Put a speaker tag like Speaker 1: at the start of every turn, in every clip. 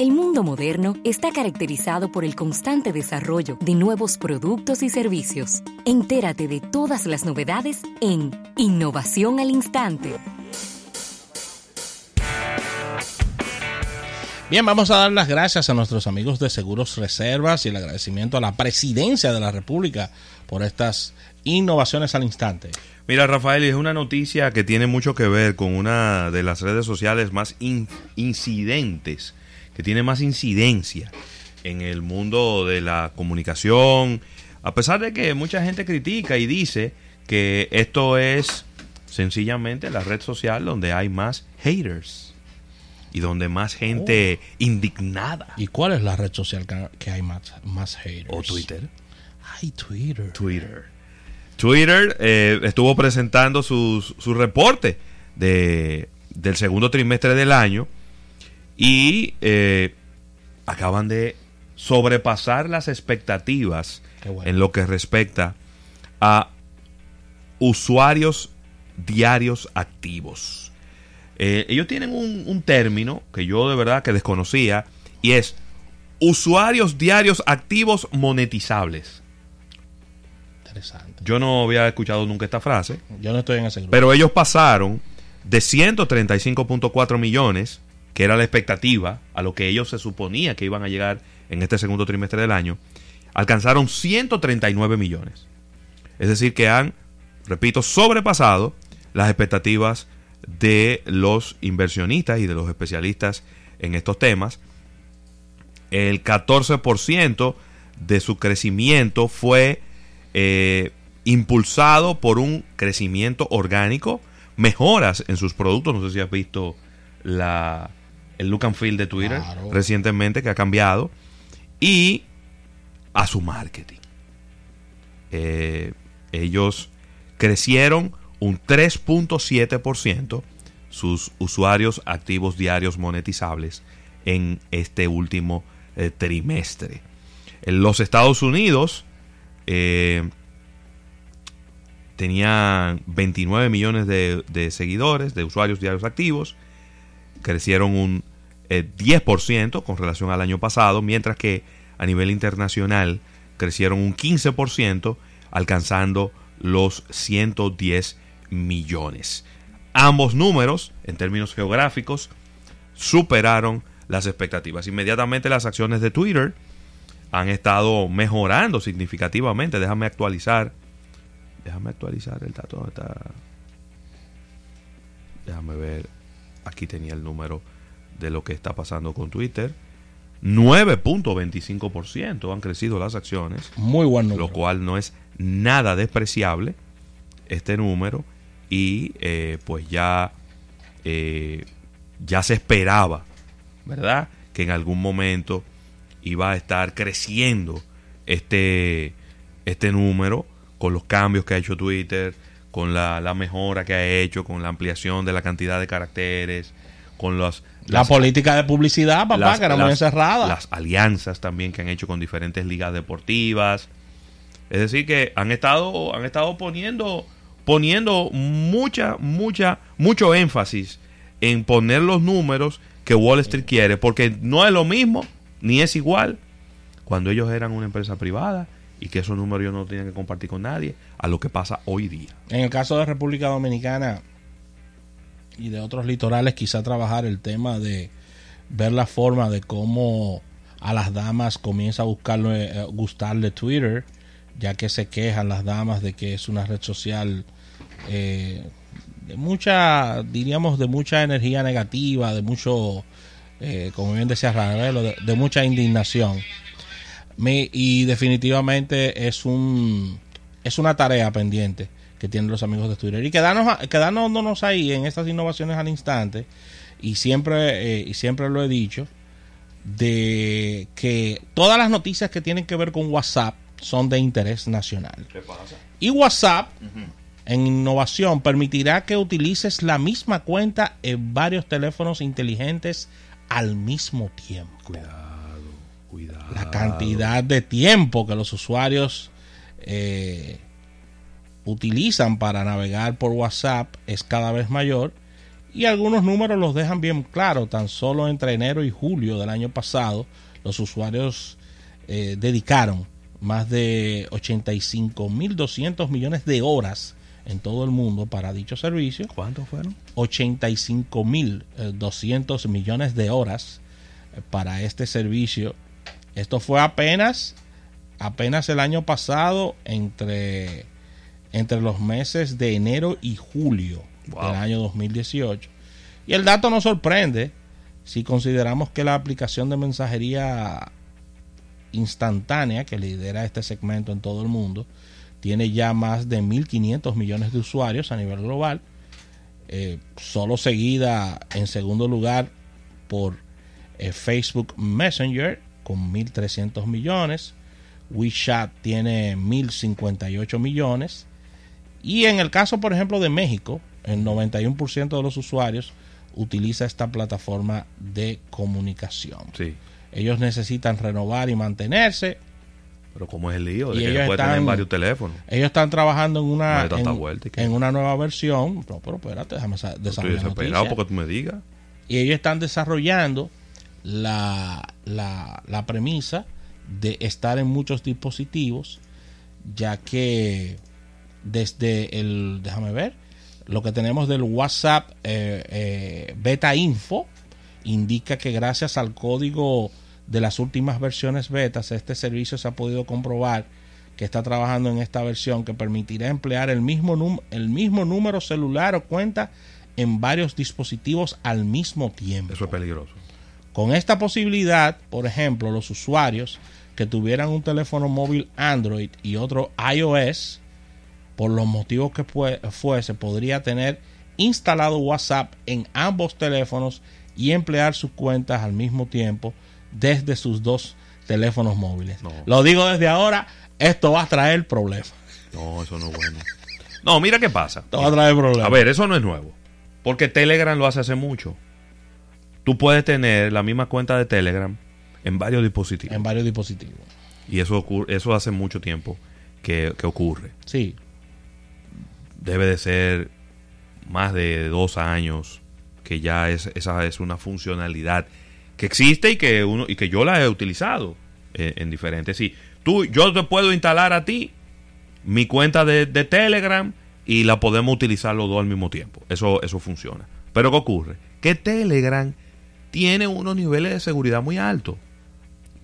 Speaker 1: El mundo moderno está caracterizado por el constante desarrollo de nuevos productos y servicios. Entérate de todas las novedades en Innovación al Instante.
Speaker 2: Bien, vamos a dar las gracias a nuestros amigos de Seguros Reservas y el agradecimiento a la Presidencia de la República por estas innovaciones al instante.
Speaker 3: Mira, Rafael, es una noticia que tiene mucho que ver con una de las redes sociales más incidentes, que tiene más incidencia en el mundo de la comunicación, a pesar de que mucha gente critica y dice que esto es sencillamente la red social donde hay más haters y donde más gente oh. indignada.
Speaker 2: ¿Y cuál es la red social que hay más, más haters?
Speaker 3: ¿O Twitter?
Speaker 2: Ay, Twitter.
Speaker 3: Twitter. Twitter eh, estuvo presentando su reporte de, del segundo trimestre del año y eh, acaban de sobrepasar las expectativas en lo que respecta a usuarios diarios activos. Eh, ellos tienen un, término que yo de verdad que desconocía y es usuarios diarios activos monetizables.
Speaker 2: Interesante.
Speaker 3: Yo no había escuchado nunca esta frase.
Speaker 2: Yo no estoy en ese grupo.
Speaker 3: Pero ellos pasaron de 135.4 millones, que era la expectativa, a lo que ellos se suponía que iban a llegar en este segundo trimestre del año, alcanzaron 139 millones. Es decir, que han, repito, sobrepasado las expectativas de los inversionistas y de los especialistas en estos temas. El 14% de su crecimiento fue eh, impulsado por un crecimiento orgánico, mejoras en sus productos. No sé si has visto la, el look and feel de Twitter recientemente que ha cambiado. Y a su marketing. Eh, ellos crecieron un 3.7% sus usuarios activos diarios monetizables en este último eh, trimestre. En los Estados Unidos eh, tenían 29 millones de, seguidores, de usuarios diarios activos, crecieron un 10% eh, con relación al año pasado, mientras que a nivel internacional crecieron un 15%, alcanzando los 110 millones. Ambos números, en términos geográficos, superaron las expectativas. Inmediatamente las acciones de Twitter han estado mejorando significativamente. Déjame actualizar. Déjame actualizar el dato. Está... Déjame ver. Aquí tenía el número de lo que está pasando con Twitter. 9.25% han crecido las acciones.
Speaker 2: Muy bueno.
Speaker 3: Lo cual no es nada despreciable este número y eh, pues ya, eh, ya se esperaba, ¿verdad? Que en algún momento iba a estar creciendo este, este número con los cambios que ha hecho Twitter, con la, mejora que ha hecho, con la ampliación de la cantidad de caracteres, con los...
Speaker 2: La política de publicidad, papá, que era muy encerrada.
Speaker 3: Las alianzas también que han hecho con diferentes ligas deportivas. Es decir, que han estado, han estado poniendo poniendo mucha, mucha, mucho énfasis en poner los números que Wall Street quiere, porque no es lo mismo, ni es igual, cuando ellos eran una empresa privada y que esos números ellos no tenían que compartir con nadie, a lo que pasa hoy día.
Speaker 2: En el caso de República Dominicana y de otros litorales, quizá trabajar el tema de ver la forma de cómo a las damas comienza a buscarle, eh, gustarle Twitter ya que se quejan las damas de que es una red social eh, de mucha, diríamos, de mucha energía negativa, de mucho, eh, como bien decía Ravelo, de, mucha indignación. y definitivamente es un es una tarea pendiente que tienen los amigos de Twitter. Y quedarnos, quedándonos ahí en estas innovaciones al instante, y siempre, eh, y siempre lo he dicho, de que todas las noticias que tienen que ver con WhatsApp, son de interés nacional. Y WhatsApp, en innovación, permitirá que utilices la misma cuenta en varios teléfonos inteligentes al mismo tiempo.
Speaker 3: Cuidado, cuidado.
Speaker 2: La cantidad de tiempo que los usuarios eh, utilizan para navegar por WhatsApp es cada vez mayor Y algunos números los dejan bien claro. Tan solo entre enero y julio del año pasado, los usuarios eh, dedicaron más de 85.200 millones de horas en todo el mundo para dicho servicio.
Speaker 3: ¿Cuántos fueron?
Speaker 2: 85.200 millones de horas eh, para este servicio. Esto fue apenas apenas el año pasado entre entre los meses de enero y julio
Speaker 3: Wow.
Speaker 2: del año 2018. Y el dato nos sorprende si consideramos que la aplicación de mensajería instantánea que lidera este segmento en todo el mundo tiene ya más de 1.500 millones de usuarios a nivel global, eh, solo seguida en segundo lugar por eh, Facebook Messenger con 1.300 millones, WeChat tiene 1.058 millones y en el caso, por ejemplo, de México, el 91% de los usuarios utiliza esta plataforma de comunicación.
Speaker 3: Sí.
Speaker 2: Ellos necesitan renovar y mantenerse.
Speaker 3: Pero ¿cómo es el lío? De
Speaker 2: Y
Speaker 3: que
Speaker 2: ellos
Speaker 3: puede tener varios teléfonos.
Speaker 2: Ellos están trabajando en una, en, una nueva versión. No, pero espérate, déjame sa-
Speaker 3: Estoy
Speaker 2: desarrollar la
Speaker 3: desesperado porque tú me digas.
Speaker 2: Y ellos están desarrollando la, la, la premisa de estar en muchos dispositivos, ya que desde el, déjame ver, lo que tenemos del WhatsApp eh, eh, Beta Info indica que gracias al código de las últimas versiones betas, este servicio se ha podido comprobar que está trabajando en esta versión que permitirá emplear el mismo, el mismo número celular o cuenta en varios dispositivos al mismo tiempo.
Speaker 3: Eso es peligroso.
Speaker 2: Con esta posibilidad, por ejemplo, los usuarios que tuvieran un teléfono móvil Android y otro iOS, por los motivos que fue- fuese, podría tener instalado WhatsApp en ambos teléfonos y emplear sus cuentas al mismo tiempo desde sus dos teléfonos móviles.
Speaker 3: No.
Speaker 2: Lo digo desde ahora, esto va a traer problemas.
Speaker 3: No, eso no es bueno. No, mira qué pasa.
Speaker 2: Esto va a traer problemas.
Speaker 3: A ver, eso no es nuevo. Porque Telegram lo hace hace mucho. Tú puedes tener la misma cuenta de Telegram en varios dispositivos.
Speaker 2: en varios dispositivos.
Speaker 3: Y eso, ocur- eso hace mucho tiempo que, que ocurre.
Speaker 2: Sí,
Speaker 3: Debe de ser más de dos años que ya es, esa es una funcionalidad que existe y que uno y que yo la he utilizado eh, en diferentes. Sí, tú, yo te puedo instalar a ti mi cuenta de, de Telegram y la podemos utilizar los dos al mismo tiempo. Eso, eso funciona. Pero ¿qué ocurre? Que Telegram tiene unos niveles de seguridad muy altos.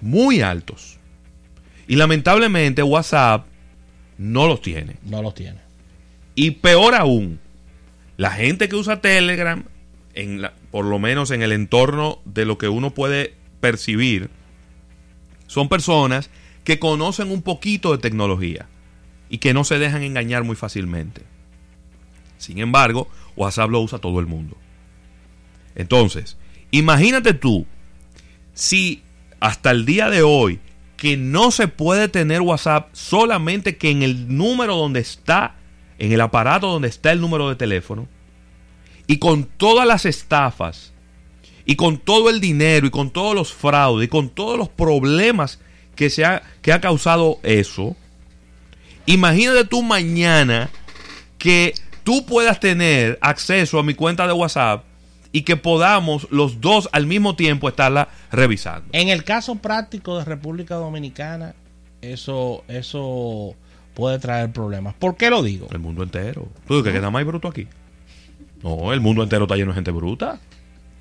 Speaker 3: Muy altos. Y lamentablemente WhatsApp no los tiene.
Speaker 2: no los tiene.
Speaker 3: Y peor aún, la gente que usa Telegram, en por lo menos en el entorno de lo que uno puede percibir, son personas que conocen un poquito de tecnología y que no se dejan engañar muy fácilmente. Sin embargo, WhatsApp lo usa todo el mundo. Entonces, imagínate tú, si hasta el día de hoy que no se puede tener WhatsApp solamente que en el número donde está, en el aparato donde está el número de teléfono, y con todas las estafas, y con todo el dinero, y con todos los fraudes, y con todos los problemas que, se ha, que ha causado eso, imagínate tú mañana que tú puedas tener acceso a mi cuenta de WhatsApp y que podamos los dos al mismo tiempo estarla revisando.
Speaker 2: En el caso práctico de República Dominicana, eso, eso puede traer problemas. ¿Por qué lo digo?
Speaker 3: El mundo entero. ¿Tú dices que nada más hay bruto aquí? No, el mundo entero está lleno de gente bruta.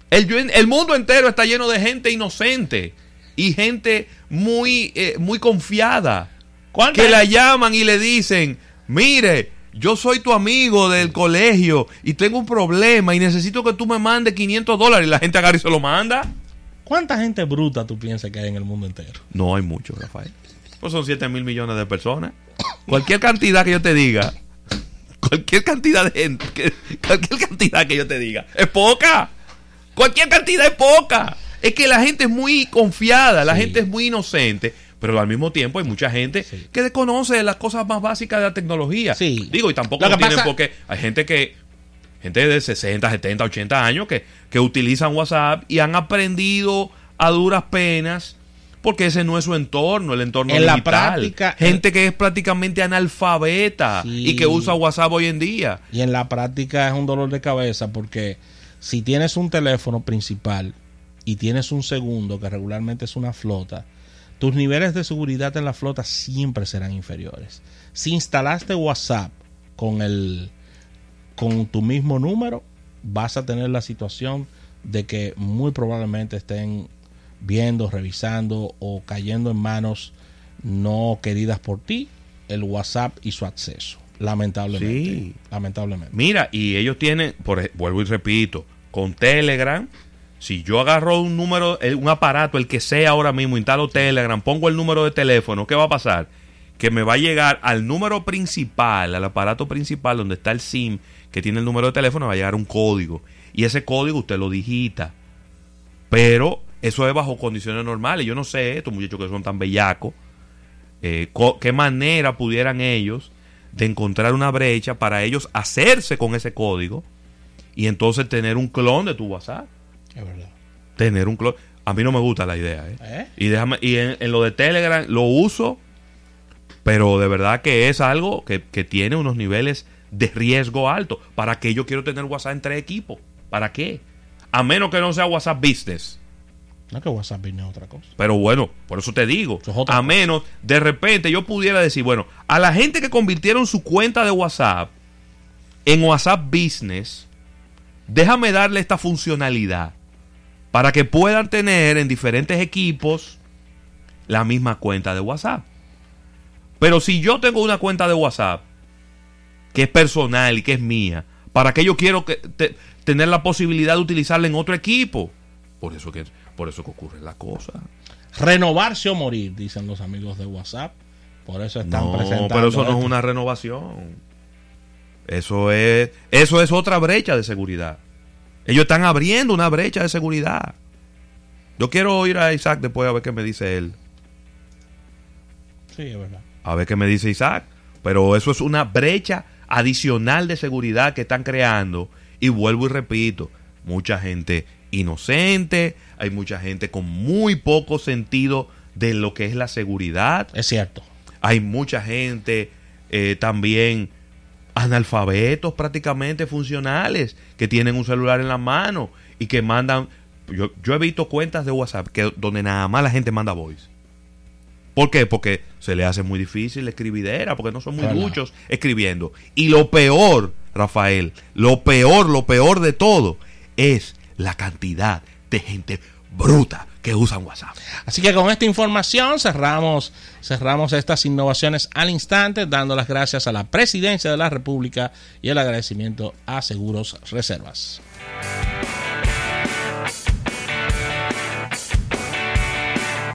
Speaker 3: El, el mundo entero está lleno de gente inocente y gente muy, eh, muy confiada.
Speaker 2: ¿Cuánta
Speaker 3: Que la llaman y le dicen, mire, yo soy tu amigo del colegio y tengo un problema y necesito que tú me mandes 500 dólares y la gente agarra y se lo manda.
Speaker 2: ¿Cuánta gente bruta tú piensas que hay en el mundo entero?
Speaker 3: No hay mucho, Rafael. Pues son 7 mil millones de personas. Cualquier cantidad que yo te diga, cualquier cantidad de gente, que- cualquier cantidad que yo te diga, es poca. Cualquier cantidad es poca. Es que la gente es muy confiada, la
Speaker 2: Sí.
Speaker 3: gente es muy inocente, pero al mismo tiempo hay mucha gente
Speaker 2: Sí.
Speaker 3: que desconoce las cosas más básicas de la tecnología.
Speaker 2: Sí.
Speaker 3: Digo, y tampoco
Speaker 2: Lo
Speaker 3: tienen
Speaker 2: pasa-
Speaker 3: porque hay gente que gente de 60, 70, 80 años que, que utilizan WhatsApp y han aprendido a duras penas porque ese no es su entorno, el entorno
Speaker 2: En la práctica-
Speaker 3: gente que es prácticamente analfabeta
Speaker 2: Sí.
Speaker 3: y que usa WhatsApp hoy en día.
Speaker 2: Y en la práctica es un dolor de cabeza porque Si tienes un teléfono principal y tienes un segundo, que regularmente es una flota, tus niveles de seguridad en la flota siempre serán inferiores. Si instalaste WhatsApp con el con tu mismo número, vas a tener la situación de que muy probablemente estén viendo, revisando o cayendo en manos no queridas por ti el WhatsApp y su acceso. Lamentablemente.
Speaker 3: Sí.
Speaker 2: Lamentablemente.
Speaker 3: Mira, y ellos tienen, por, vuelvo y repito, con Telegram, si yo agarro un número, eh, un aparato, el que sea ahora mismo, instalo Telegram, pongo el número de teléfono, ¿qué va a pasar? Que me va a llegar al número principal, al aparato principal donde está el SIM, que tiene el número de teléfono, va a llegar un código. Y ese código usted lo digita. Pero eso es bajo condiciones normales. Yo no sé, estos muchachos que son tan bellacos, eh, qué manera pudieran ellos de encontrar una brecha para ellos hacerse con ese código y entonces tener un clon de tu WhatsApp.
Speaker 2: Es verdad.
Speaker 3: Tener un clon. A mí no me gusta la idea. ¿eh?
Speaker 2: ¿Eh?
Speaker 3: Y, déjame, y en, en lo de Telegram lo uso, pero de verdad que es algo que, que tiene unos niveles de riesgo alto. ¿Para qué yo quiero tener WhatsApp entre equipos? ¿Para qué? A menos que no sea WhatsApp Business.
Speaker 2: No es que WhatsApp viene a otra cosa.
Speaker 3: Pero bueno, por eso te digo,
Speaker 2: es
Speaker 3: a menos de repente yo pudiera decir, bueno, a la gente que convirtieron su cuenta de WhatsApp en WhatsApp Business, déjame darle esta funcionalidad para que puedan tener en diferentes equipos la misma cuenta de WhatsApp. Pero si yo tengo una cuenta de WhatsApp que es personal y que es mía, ¿para qué yo quiero que te- tener la posibilidad de utilizarla en otro equipo? Por eso que por eso que ocurre la cosa.
Speaker 2: Renovarse o morir, dicen los amigos de WhatsApp. Por eso están
Speaker 3: No,
Speaker 2: presentando.
Speaker 3: pero eso no es una renovación. Eso es, eso es otra brecha de seguridad. Ellos están abriendo una brecha de seguridad. Yo quiero oír a Isaac después a ver qué me dice él.
Speaker 2: Sí, es verdad.
Speaker 3: A ver qué me dice Isaac. Pero eso es una brecha adicional de seguridad que están creando. Y vuelvo y repito, mucha gente inocente, hay mucha gente con muy poco sentido de lo que es la seguridad.
Speaker 2: Es cierto.
Speaker 3: Hay mucha gente eh, también analfabetos prácticamente funcionales que tienen un celular en la mano y que mandan yo, yo he visto cuentas de WhatsApp que donde nada más la gente manda voice. ¿Por qué? Porque se le hace muy difícil la escribidera, porque no son muy muchos escribiendo. Y lo peor, Rafael, lo peor, lo peor de todo es la cantidad de gente bruta que usan WhatsApp.
Speaker 2: Así que con esta información cerramos, cerramos estas innovaciones al instante, dando las gracias a la presidencia de la República y el agradecimiento a Seguros Reservas.